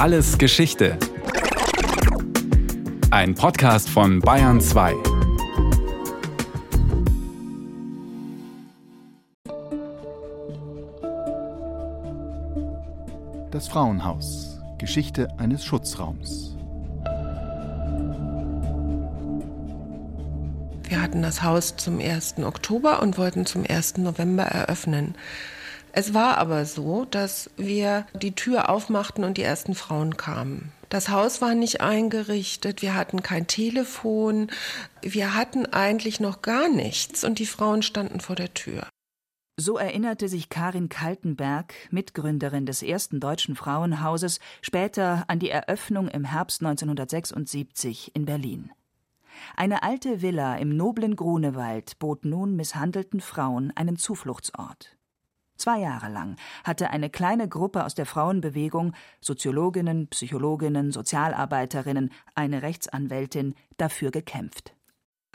Alles Geschichte. Ein Podcast von Bayern 2. Das Frauenhaus. Geschichte eines Schutzraums. Wir hatten das Haus zum 1. Oktober und wollten zum 1. November eröffnen. Es war aber so, dass wir die Tür aufmachten und die ersten Frauen kamen. Das Haus war nicht eingerichtet, wir hatten kein Telefon, wir hatten eigentlich noch gar nichts und die Frauen standen vor der Tür. So erinnerte sich Karin Kaltenberg, Mitgründerin des ersten deutschen Frauenhauses, später an die Eröffnung im Herbst 1976 in Berlin. Eine alte Villa im noblen Grunewald bot nun misshandelten Frauen einen Zufluchtsort. Zwei Jahre lang hatte eine kleine Gruppe aus der Frauenbewegung, Soziologinnen, Psychologinnen, Sozialarbeiterinnen, eine Rechtsanwältin, dafür gekämpft.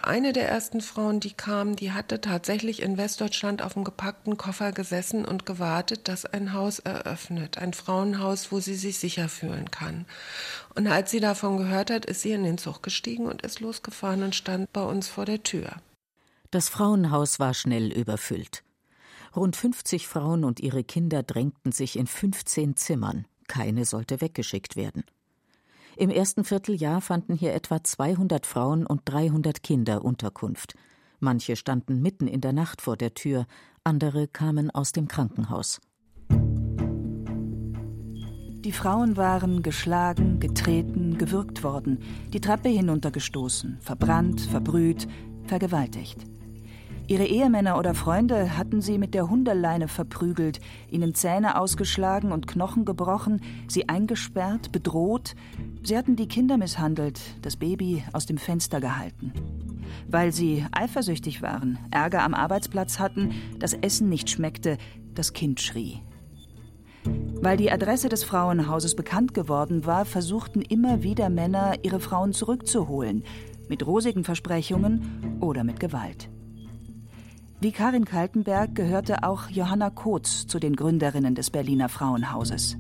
Eine der ersten Frauen, die kam, die hatte tatsächlich in Westdeutschland auf dem gepackten Koffer gesessen und gewartet, dass ein Haus eröffnet, ein Frauenhaus, wo sie sich sicher fühlen kann. Und als sie davon gehört hat, ist sie in den Zug gestiegen und ist losgefahren und stand bei uns vor der Tür. Das Frauenhaus war schnell überfüllt. Rund 50 Frauen und ihre Kinder drängten sich in 15 Zimmern. Keine sollte weggeschickt werden. Im ersten Vierteljahr fanden hier etwa 200 Frauen und 300 Kinder Unterkunft. Manche standen mitten in der Nacht vor der Tür, andere kamen aus dem Krankenhaus. Die Frauen waren geschlagen, getreten, gewürgt worden, die Treppe hinuntergestoßen, verbrannt, verbrüht, vergewaltigt. Ihre Ehemänner oder Freunde hatten sie mit der Hundeleine verprügelt, ihnen Zähne ausgeschlagen und Knochen gebrochen, sie eingesperrt, bedroht. Sie hatten die Kinder misshandelt, das Baby aus dem Fenster gehalten. Weil sie eifersüchtig waren, Ärger am Arbeitsplatz hatten, das Essen nicht schmeckte, das Kind schrie. Weil die Adresse des Frauenhauses bekannt geworden war, versuchten immer wieder Männer, ihre Frauen zurückzuholen, mit rosigen Versprechungen oder mit Gewalt. Wie Karin Kaltenberg gehörte auch Johanna Kotz zu den Gründerinnen des Berliner Frauenhauses.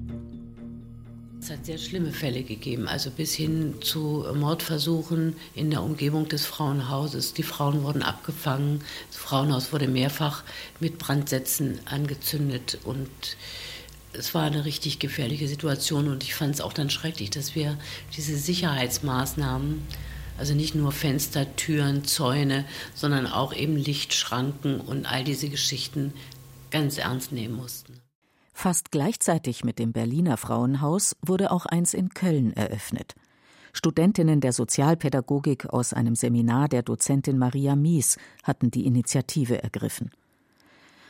Es hat sehr schlimme Fälle gegeben, also bis hin zu Mordversuchen in der Umgebung des Frauenhauses. Die Frauen wurden abgefangen, das Frauenhaus wurde mehrfach mit Brandsätzen angezündet und es war eine richtig gefährliche Situation und ich fand es auch dann schrecklich, dass wir diese Sicherheitsmaßnahmen also nicht nur Fenster, Türen, Zäune, sondern auch eben Lichtschranken und all diese Geschichten ganz ernst nehmen mussten. Fast gleichzeitig mit dem Berliner Frauenhaus wurde auch eins in Köln eröffnet. Studentinnen der Sozialpädagogik aus einem Seminar der Dozentin Maria Mies hatten die Initiative ergriffen.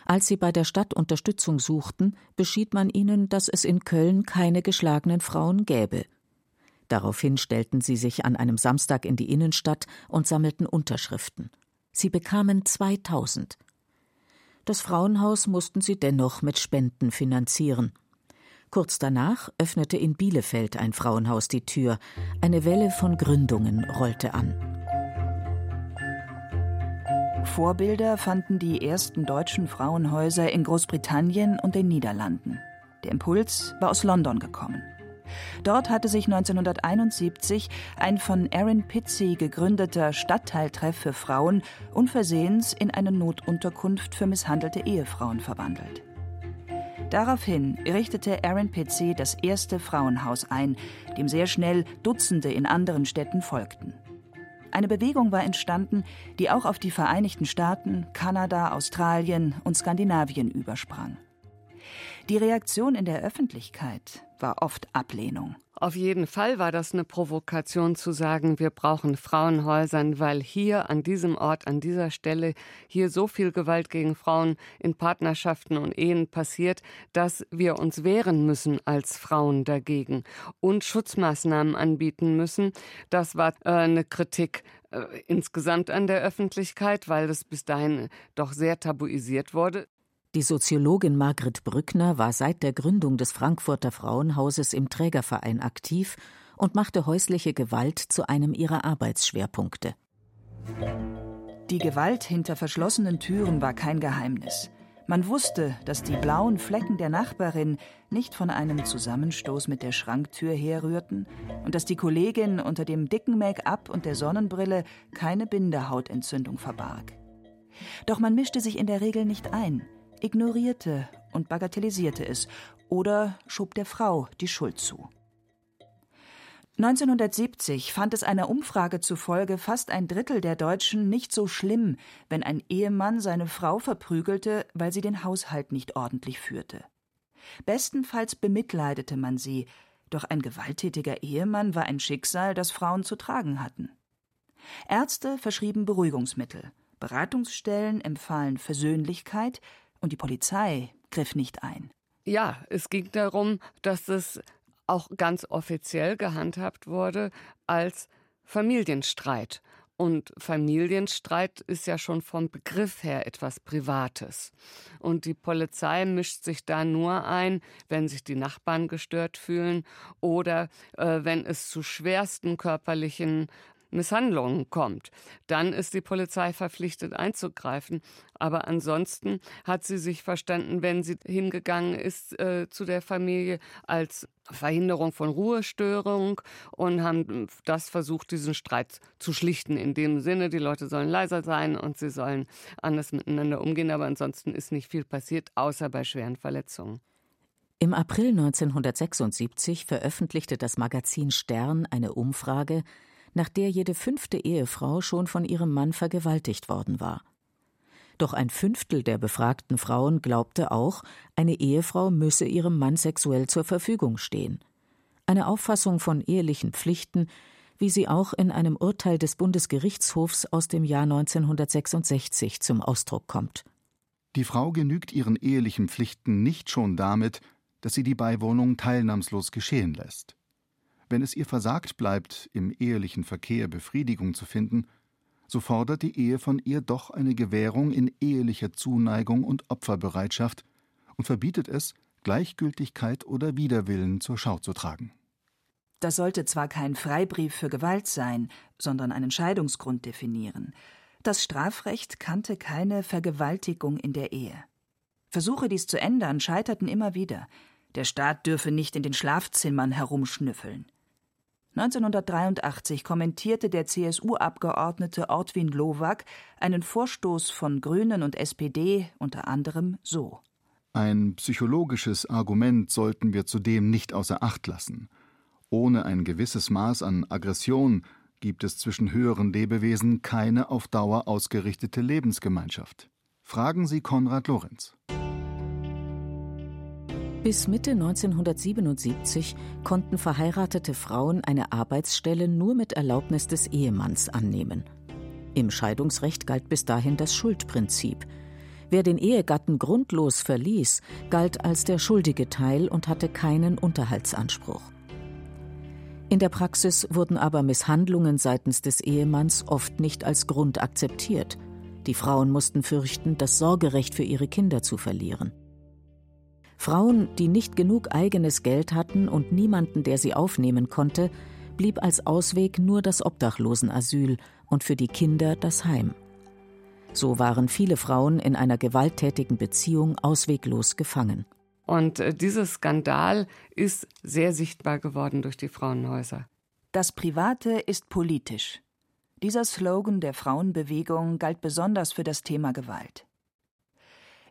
Als sie bei der Stadt Unterstützung suchten, beschied man ihnen, dass es in Köln keine geschlagenen Frauen gäbe. Daraufhin stellten sie sich an einem Samstag in die Innenstadt und sammelten Unterschriften. Sie bekamen 2000. Das Frauenhaus mussten sie dennoch mit Spenden finanzieren. Kurz danach öffnete in Bielefeld ein Frauenhaus die Tür. Eine Welle von Gründungen rollte an. Vorbilder fanden die ersten deutschen Frauenhäuser in Großbritannien und den Niederlanden. Der Impuls war aus London gekommen. Dort hatte sich 1971 ein von Aaron Pitsey gegründeter Stadtteiltreff für Frauen unversehens in eine Notunterkunft für misshandelte Ehefrauen verwandelt. Daraufhin richtete Aaron Pitsey das erste Frauenhaus ein, dem sehr schnell Dutzende in anderen Städten folgten. Eine Bewegung war entstanden, die auch auf die Vereinigten Staaten, Kanada, Australien und Skandinavien übersprang. Die Reaktion in der Öffentlichkeit war oft Ablehnung. Auf jeden Fall war das eine Provokation zu sagen, wir brauchen Frauenhäusern, weil hier an diesem Ort, an dieser Stelle, hier so viel Gewalt gegen Frauen in Partnerschaften und Ehen passiert, dass wir uns wehren müssen als Frauen dagegen und Schutzmaßnahmen anbieten müssen. Das war äh, eine Kritik äh, insgesamt an der Öffentlichkeit, weil das bis dahin doch sehr tabuisiert wurde. Die Soziologin Margret Brückner war seit der Gründung des Frankfurter Frauenhauses im Trägerverein aktiv und machte häusliche Gewalt zu einem ihrer Arbeitsschwerpunkte. Die Gewalt hinter verschlossenen Türen war kein Geheimnis. Man wusste, dass die blauen Flecken der Nachbarin nicht von einem Zusammenstoß mit der Schranktür herrührten und dass die Kollegin unter dem dicken Make-up und der Sonnenbrille keine Bindehautentzündung verbarg. Doch man mischte sich in der Regel nicht ein, ignorierte und bagatellisierte es oder schob der Frau die Schuld zu. 1970 fand es einer Umfrage zufolge fast ein Drittel der Deutschen nicht so schlimm, wenn ein Ehemann seine Frau verprügelte, weil sie den Haushalt nicht ordentlich führte. Bestenfalls bemitleidete man sie, doch ein gewalttätiger Ehemann war ein Schicksal, das Frauen zu tragen hatten. Ärzte verschrieben Beruhigungsmittel, Beratungsstellen empfahlen Versöhnlichkeit und die Polizei griff nicht ein. Ja, es ging darum, dass es auch ganz offiziell gehandhabt wurde als Familienstreit. Und Familienstreit ist ja schon vom Begriff her etwas Privates. Und die Polizei mischt sich da nur ein, wenn sich die Nachbarn gestört fühlen oder äh, wenn es zu schwersten körperlichen Misshandlungen kommt, dann ist die Polizei verpflichtet einzugreifen. Aber ansonsten hat sie sich verstanden, wenn sie hingegangen ist äh, zu der Familie als Verhinderung von Ruhestörung und haben das versucht, diesen Streit zu schlichten. In dem Sinne, die Leute sollen leiser sein und sie sollen anders miteinander umgehen. Aber ansonsten ist nicht viel passiert, außer bei schweren Verletzungen. Im April 1976 veröffentlichte das Magazin Stern eine Umfrage, nach der jede fünfte Ehefrau schon von ihrem Mann vergewaltigt worden war. Doch ein Fünftel der befragten Frauen glaubte auch, eine Ehefrau müsse ihrem Mann sexuell zur Verfügung stehen. Eine Auffassung von ehelichen Pflichten, wie sie auch in einem Urteil des Bundesgerichtshofs aus dem Jahr 1966 zum Ausdruck kommt. Die Frau genügt ihren ehelichen Pflichten nicht schon damit, dass sie die Beiwohnung teilnahmslos geschehen lässt. Wenn es ihr versagt bleibt, im ehelichen Verkehr Befriedigung zu finden, so fordert die Ehe von ihr doch eine Gewährung in ehelicher Zuneigung und Opferbereitschaft und verbietet es, Gleichgültigkeit oder Widerwillen zur Schau zu tragen. Das sollte zwar kein Freibrief für Gewalt sein, sondern einen Scheidungsgrund definieren. Das Strafrecht kannte keine Vergewaltigung in der Ehe. Versuche, dies zu ändern, scheiterten immer wieder. Der Staat dürfe nicht in den Schlafzimmern herumschnüffeln. 1983 kommentierte der CSU-Abgeordnete Ortwin Lowak einen Vorstoß von Grünen und SPD unter anderem so. Ein psychologisches Argument sollten wir zudem nicht außer Acht lassen. Ohne ein gewisses Maß an Aggression gibt es zwischen höheren Lebewesen keine auf Dauer ausgerichtete Lebensgemeinschaft. Fragen Sie Konrad Lorenz. Bis Mitte 1977 konnten verheiratete Frauen eine Arbeitsstelle nur mit Erlaubnis des Ehemanns annehmen. Im Scheidungsrecht galt bis dahin das Schuldprinzip. Wer den Ehegatten grundlos verließ, galt als der schuldige Teil und hatte keinen Unterhaltsanspruch. In der Praxis wurden aber Misshandlungen seitens des Ehemanns oft nicht als Grund akzeptiert. Die Frauen mussten fürchten, das Sorgerecht für ihre Kinder zu verlieren. Frauen, die nicht genug eigenes Geld hatten und niemanden, der sie aufnehmen konnte, blieb als Ausweg nur das Obdachlosenasyl und für die Kinder das Heim. So waren viele Frauen in einer gewalttätigen Beziehung ausweglos gefangen. Und äh, dieser Skandal ist sehr sichtbar geworden durch die Frauenhäuser. Das Private ist politisch. Dieser Slogan der Frauenbewegung galt besonders für das Thema Gewalt.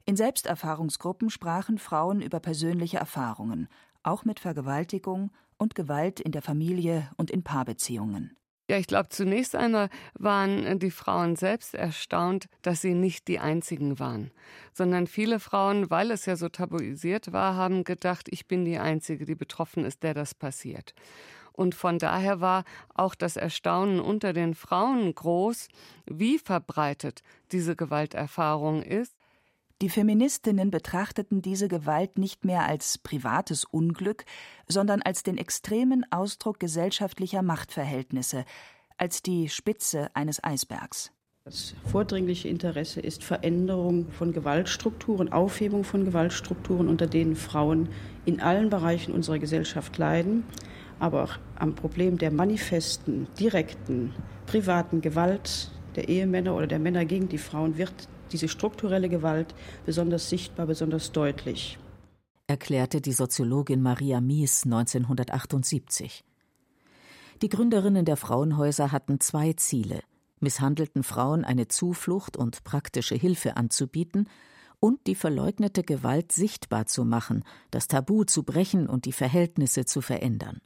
In Selbsterfahrungsgruppen sprachen Frauen über persönliche Erfahrungen, auch mit Vergewaltigung und Gewalt in der Familie und in Paarbeziehungen. Ja, ich glaube, zunächst einmal waren die Frauen selbst erstaunt, dass sie nicht die einzigen waren, sondern viele Frauen, weil es ja so tabuisiert war, haben gedacht, ich bin die Einzige, die betroffen ist, der das passiert. Und von daher war auch das Erstaunen unter den Frauen groß, wie verbreitet diese Gewalterfahrung ist die Feministinnen betrachteten diese Gewalt nicht mehr als privates Unglück, sondern als den extremen Ausdruck gesellschaftlicher Machtverhältnisse, als die Spitze eines Eisbergs. Das vordringliche Interesse ist Veränderung von Gewaltstrukturen, Aufhebung von Gewaltstrukturen, unter denen Frauen in allen Bereichen unserer Gesellschaft leiden. Aber am Problem der manifesten, direkten, privaten Gewalt der Ehemänner oder der Männer gegen die Frauen wird diese strukturelle Gewalt besonders sichtbar, besonders deutlich. Erklärte die Soziologin Maria Mies 1978. Die Gründerinnen der Frauenhäuser hatten zwei Ziele: misshandelten Frauen eine Zuflucht und praktische Hilfe anzubieten und die verleugnete Gewalt sichtbar zu machen, das Tabu zu brechen und die Verhältnisse zu verändern.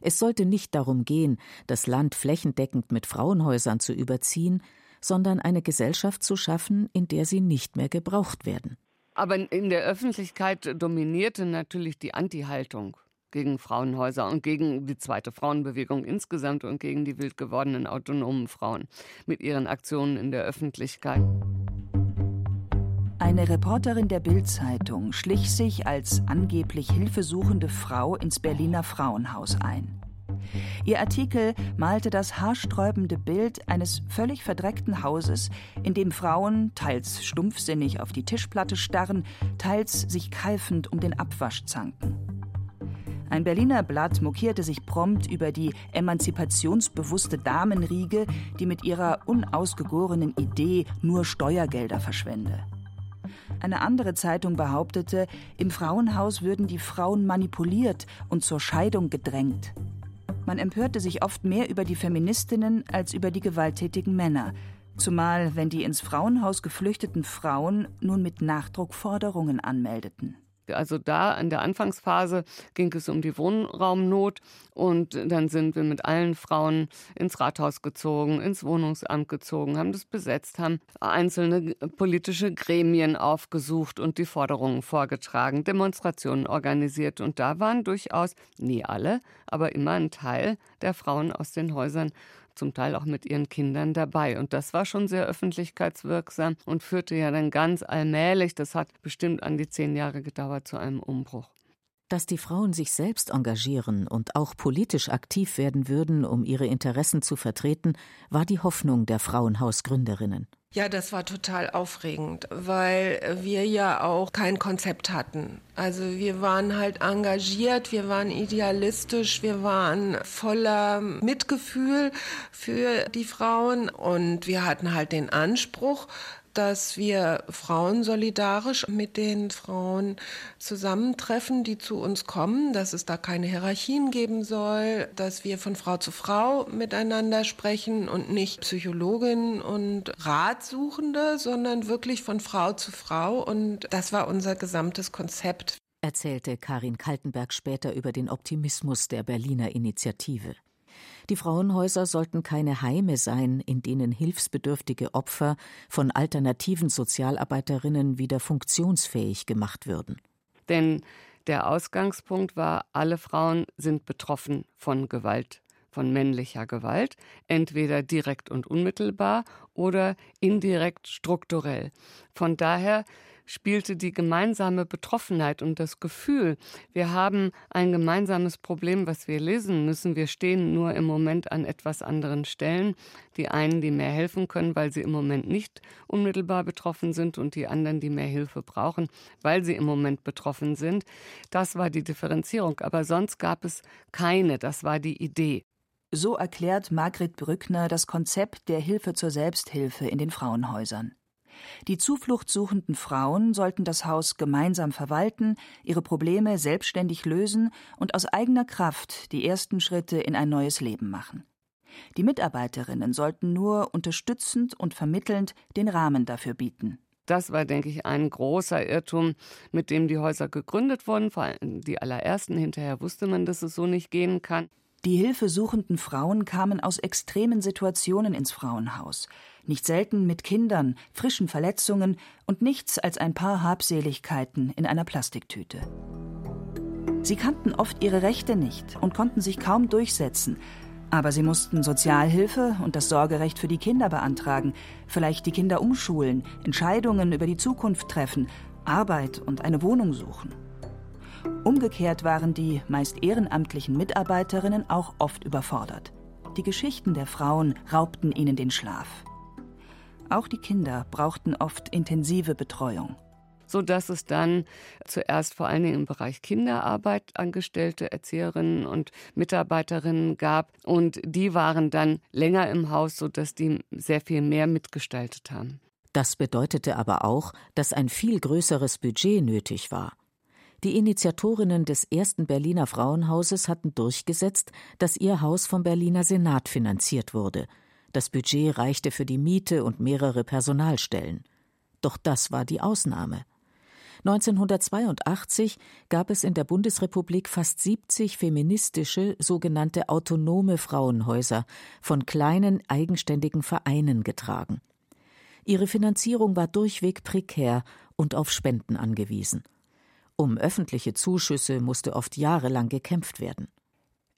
Es sollte nicht darum gehen, das Land flächendeckend mit Frauenhäusern zu überziehen, sondern eine Gesellschaft zu schaffen, in der sie nicht mehr gebraucht werden. Aber in der Öffentlichkeit dominierte natürlich die Anti-Haltung gegen Frauenhäuser und gegen die zweite Frauenbewegung insgesamt und gegen die wild gewordenen autonomen Frauen mit ihren Aktionen in der Öffentlichkeit. Eine Reporterin der Bild-Zeitung schlich sich als angeblich hilfesuchende Frau ins Berliner Frauenhaus ein. Ihr Artikel malte das haarsträubende Bild eines völlig verdreckten Hauses, in dem Frauen teils stumpfsinnig auf die Tischplatte starren, teils sich keifend um den Abwasch zanken. Ein Berliner Blatt mokierte sich prompt über die emanzipationsbewusste Damenriege, die mit ihrer unausgegorenen Idee nur Steuergelder verschwende. Eine andere Zeitung behauptete, im Frauenhaus würden die Frauen manipuliert und zur Scheidung gedrängt. Man empörte sich oft mehr über die Feministinnen als über die gewalttätigen Männer, zumal wenn die ins Frauenhaus geflüchteten Frauen nun mit Nachdruck Forderungen anmeldeten. Also da in der Anfangsphase ging es um die Wohnraumnot und dann sind wir mit allen Frauen ins Rathaus gezogen, ins Wohnungsamt gezogen, haben das besetzt, haben einzelne politische Gremien aufgesucht und die Forderungen vorgetragen, Demonstrationen organisiert. Und da waren durchaus, nie alle, aber immer ein Teil der Frauen aus den Häusern zum Teil auch mit ihren Kindern dabei. Und das war schon sehr öffentlichkeitswirksam und führte ja dann ganz allmählich, das hat bestimmt an die zehn Jahre gedauert, zu einem Umbruch. Dass die Frauen sich selbst engagieren und auch politisch aktiv werden würden, um ihre Interessen zu vertreten, war die Hoffnung der Frauenhausgründerinnen. Ja, das war total aufregend, weil wir ja auch kein Konzept hatten. Also wir waren halt engagiert, wir waren idealistisch, wir waren voller Mitgefühl für die Frauen und wir hatten halt den Anspruch, dass wir Frauen solidarisch mit den Frauen zusammentreffen, die zu uns kommen, dass es da keine Hierarchien geben soll, dass wir von Frau zu Frau miteinander sprechen und nicht Psychologin und Ratsuchende, sondern wirklich von Frau zu Frau. Und das war unser gesamtes Konzept. Erzählte Karin Kaltenberg später über den Optimismus der Berliner Initiative. Die Frauenhäuser sollten keine Heime sein, in denen hilfsbedürftige Opfer von alternativen Sozialarbeiterinnen wieder funktionsfähig gemacht würden. Denn der Ausgangspunkt war, alle Frauen sind betroffen von Gewalt, von männlicher Gewalt, entweder direkt und unmittelbar oder indirekt strukturell. Von daher spielte die gemeinsame Betroffenheit und das Gefühl, wir haben ein gemeinsames Problem, was wir lesen müssen. Wir stehen nur im Moment an etwas anderen Stellen. Die einen, die mehr helfen können, weil sie im Moment nicht unmittelbar betroffen sind und die anderen, die mehr Hilfe brauchen, weil sie im Moment betroffen sind. Das war die Differenzierung. Aber sonst gab es keine. Das war die Idee. So erklärt Margret Brückner das Konzept der Hilfe zur Selbsthilfe in den Frauenhäusern. Die zufluchtsuchenden Frauen sollten das Haus gemeinsam verwalten, ihre Probleme selbstständig lösen und aus eigener Kraft die ersten Schritte in ein neues Leben machen. Die Mitarbeiterinnen sollten nur unterstützend und vermittelnd den Rahmen dafür bieten. Das war, denke ich, ein großer Irrtum, mit dem die Häuser gegründet wurden, vor allem die allerersten. Hinterher wusste man, dass es so nicht gehen kann. Die hilfesuchenden Frauen kamen aus extremen Situationen ins Frauenhaus nicht selten mit Kindern, frischen Verletzungen und nichts als ein paar Habseligkeiten in einer Plastiktüte. Sie kannten oft ihre Rechte nicht und konnten sich kaum durchsetzen, aber sie mussten Sozialhilfe und das Sorgerecht für die Kinder beantragen, vielleicht die Kinder umschulen, Entscheidungen über die Zukunft treffen, Arbeit und eine Wohnung suchen. Umgekehrt waren die meist ehrenamtlichen Mitarbeiterinnen auch oft überfordert. Die Geschichten der Frauen raubten ihnen den Schlaf. Auch die Kinder brauchten oft intensive Betreuung so dass es dann zuerst vor allen Dingen im Bereich Kinderarbeit angestellte Erzieherinnen und Mitarbeiterinnen gab und die waren dann länger im Haus, so dass die sehr viel mehr mitgestaltet haben. Das bedeutete aber auch, dass ein viel größeres Budget nötig war. Die Initiatorinnen des ersten Berliner Frauenhauses hatten durchgesetzt, dass ihr Haus vom Berliner Senat finanziert wurde. Das Budget reichte für die Miete und mehrere Personalstellen. Doch das war die Ausnahme. 1982 gab es in der Bundesrepublik fast 70 feministische, sogenannte autonome Frauenhäuser, von kleinen, eigenständigen Vereinen getragen. Ihre Finanzierung war durchweg prekär und auf Spenden angewiesen. Um öffentliche Zuschüsse musste oft jahrelang gekämpft werden.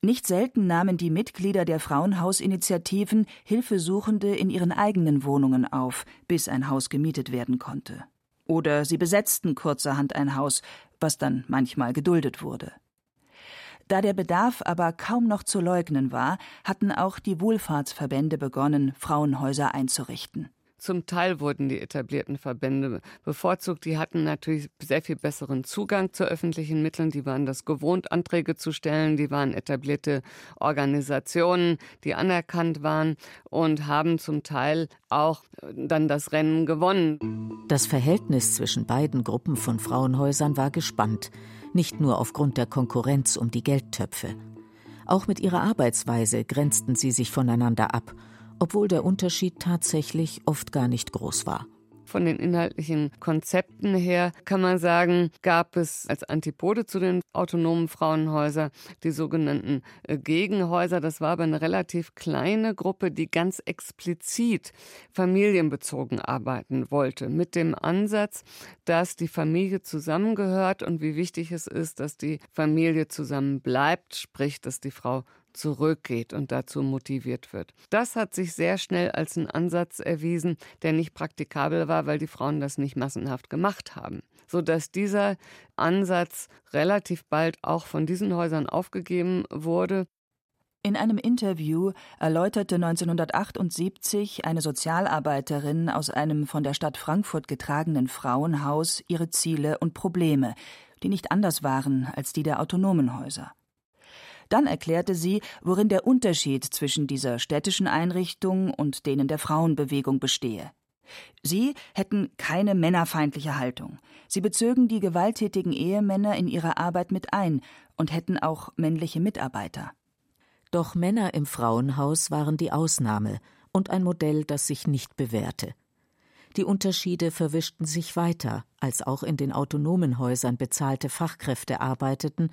Nicht selten nahmen die Mitglieder der Frauenhausinitiativen Hilfesuchende in ihren eigenen Wohnungen auf, bis ein Haus gemietet werden konnte. Oder sie besetzten kurzerhand ein Haus, was dann manchmal geduldet wurde. Da der Bedarf aber kaum noch zu leugnen war, hatten auch die Wohlfahrtsverbände begonnen, Frauenhäuser einzurichten. Zum Teil wurden die etablierten Verbände bevorzugt. Die hatten natürlich sehr viel besseren Zugang zu öffentlichen Mitteln. Die waren das gewohnt, Anträge zu stellen. Die waren etablierte Organisationen, die anerkannt waren und haben zum Teil auch dann das Rennen gewonnen. Das Verhältnis zwischen beiden Gruppen von Frauenhäusern war gespannt. Nicht nur aufgrund der Konkurrenz um die Geldtöpfe. Auch mit ihrer Arbeitsweise grenzten sie sich voneinander ab obwohl der Unterschied tatsächlich oft gar nicht groß war. Von den inhaltlichen Konzepten her kann man sagen, gab es als Antipode zu den autonomen Frauenhäusern die sogenannten äh, Gegenhäuser. Das war aber eine relativ kleine Gruppe, die ganz explizit familienbezogen arbeiten wollte, mit dem Ansatz, dass die Familie zusammengehört und wie wichtig es ist, dass die Familie zusammen bleibt, sprich, dass die Frau zurückgeht und dazu motiviert wird. Das hat sich sehr schnell als ein Ansatz erwiesen, der nicht praktikabel war, weil die Frauen das nicht massenhaft gemacht haben, sodass dieser Ansatz relativ bald auch von diesen Häusern aufgegeben wurde. In einem Interview erläuterte 1978 eine Sozialarbeiterin aus einem von der Stadt Frankfurt getragenen Frauenhaus ihre Ziele und Probleme, die nicht anders waren als die der autonomen Häuser. Dann erklärte sie, worin der Unterschied zwischen dieser städtischen Einrichtung und denen der Frauenbewegung bestehe. Sie hätten keine männerfeindliche Haltung. Sie bezögen die gewalttätigen Ehemänner in ihre Arbeit mit ein und hätten auch männliche Mitarbeiter. Doch Männer im Frauenhaus waren die Ausnahme und ein Modell, das sich nicht bewährte. Die Unterschiede verwischten sich weiter, als auch in den autonomen Häusern bezahlte Fachkräfte arbeiteten,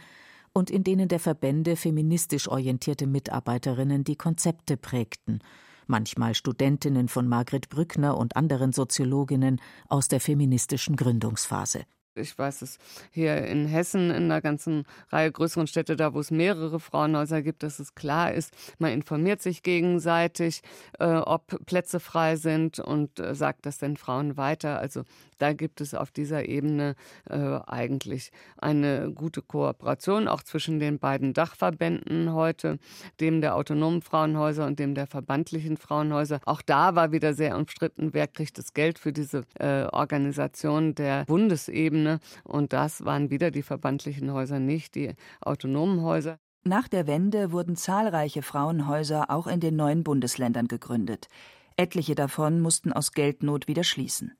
und in denen der Verbände feministisch orientierte Mitarbeiterinnen die Konzepte prägten, manchmal Studentinnen von Margret Brückner und anderen Soziologinnen aus der feministischen Gründungsphase. Ich weiß es hier in Hessen, in einer ganzen Reihe größeren Städte, da wo es mehrere Frauenhäuser gibt, dass es klar ist, man informiert sich gegenseitig, äh, ob Plätze frei sind und äh, sagt das den Frauen weiter. Also da gibt es auf dieser Ebene äh, eigentlich eine gute Kooperation, auch zwischen den beiden Dachverbänden heute, dem der autonomen Frauenhäuser und dem der verbandlichen Frauenhäuser. Auch da war wieder sehr umstritten, wer kriegt das Geld für diese äh, Organisation der Bundesebene. Und das waren wieder die verbandlichen Häuser, nicht die autonomen Häuser. Nach der Wende wurden zahlreiche Frauenhäuser auch in den neuen Bundesländern gegründet. Etliche davon mussten aus Geldnot wieder schließen.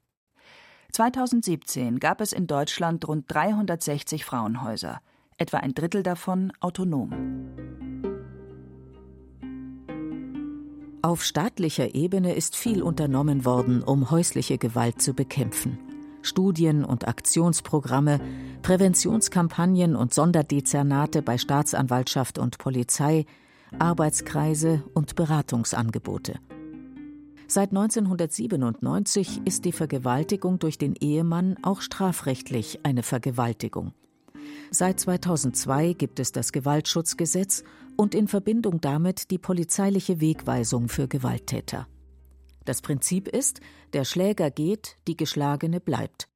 2017 gab es in Deutschland rund 360 Frauenhäuser, etwa ein Drittel davon autonom. Auf staatlicher Ebene ist viel unternommen worden, um häusliche Gewalt zu bekämpfen. Studien und Aktionsprogramme, Präventionskampagnen und Sonderdezernate bei Staatsanwaltschaft und Polizei, Arbeitskreise und Beratungsangebote. Seit 1997 ist die Vergewaltigung durch den Ehemann auch strafrechtlich eine Vergewaltigung. Seit 2002 gibt es das Gewaltschutzgesetz und in Verbindung damit die polizeiliche Wegweisung für Gewalttäter. Das Prinzip ist, der Schläger geht, die Geschlagene bleibt.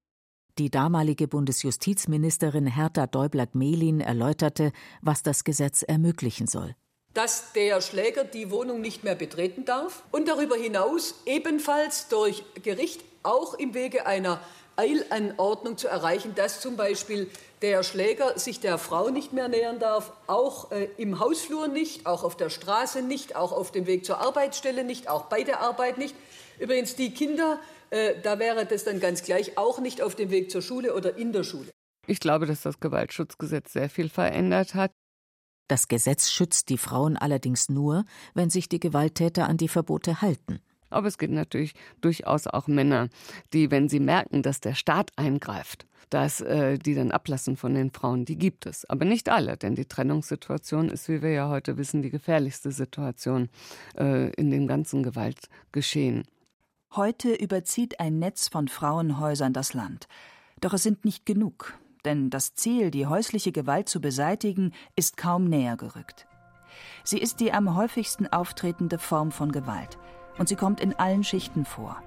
Die damalige Bundesjustizministerin Hertha Däubler-Gmelin erläuterte, was das Gesetz ermöglichen soll dass der Schläger die Wohnung nicht mehr betreten darf und darüber hinaus ebenfalls durch Gericht auch im Wege einer Eilanordnung zu erreichen, dass zum Beispiel der Schläger sich der Frau nicht mehr nähern darf, auch äh, im Hausflur nicht, auch auf der Straße nicht, auch auf dem Weg zur Arbeitsstelle nicht, auch bei der Arbeit nicht. Übrigens, die Kinder, äh, da wäre das dann ganz gleich, auch nicht auf dem Weg zur Schule oder in der Schule. Ich glaube, dass das Gewaltschutzgesetz sehr viel verändert hat. Das Gesetz schützt die Frauen allerdings nur, wenn sich die Gewalttäter an die Verbote halten. Aber es gibt natürlich durchaus auch Männer, die, wenn sie merken, dass der Staat eingreift, dass äh, die dann ablassen von den Frauen, die gibt es. Aber nicht alle, denn die Trennungssituation ist, wie wir ja heute wissen, die gefährlichste Situation äh, in dem ganzen Gewaltgeschehen. Heute überzieht ein Netz von Frauenhäusern das Land. Doch es sind nicht genug, denn das Ziel, die häusliche Gewalt zu beseitigen, ist kaum näher gerückt. Sie ist die am häufigsten auftretende Form von Gewalt und sie kommt in allen Schichten vor.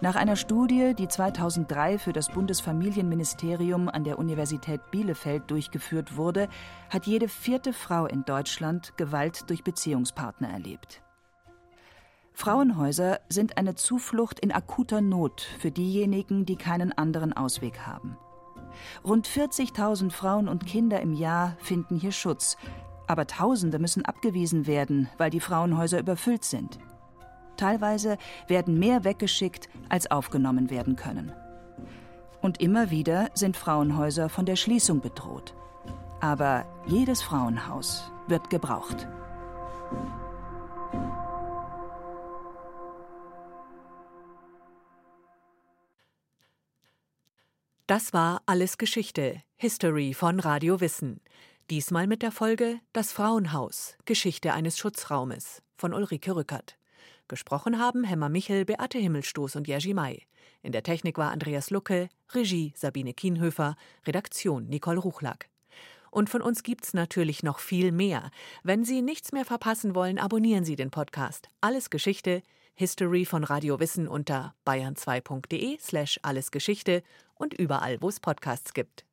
Nach einer Studie, die 2003 für das Bundesfamilienministerium an der Universität Bielefeld durchgeführt wurde, hat jede vierte Frau in Deutschland Gewalt durch Beziehungspartner erlebt. Frauenhäuser sind eine Zuflucht in akuter Not für diejenigen, die keinen anderen Ausweg haben. Rund 40.000 Frauen und Kinder im Jahr finden hier Schutz, aber Tausende müssen abgewiesen werden, weil die Frauenhäuser überfüllt sind. Teilweise werden mehr weggeschickt, als aufgenommen werden können. Und immer wieder sind Frauenhäuser von der Schließung bedroht. Aber jedes Frauenhaus wird gebraucht. Das war Alles Geschichte, History von Radio Wissen. Diesmal mit der Folge Das Frauenhaus, Geschichte eines Schutzraumes von Ulrike Rückert. Gesprochen haben Hemmer Michel, Beate Himmelstoß und Jerzy May. In der Technik war Andreas Lucke, Regie Sabine Kienhöfer, Redaktion Nicole Ruchlack. Und von uns gibt's natürlich noch viel mehr. Wenn Sie nichts mehr verpassen wollen, abonnieren Sie den Podcast. Alles Geschichte, History von Radio Wissen unter bayern2.de slash allesgeschichte und überall, wo es Podcasts gibt.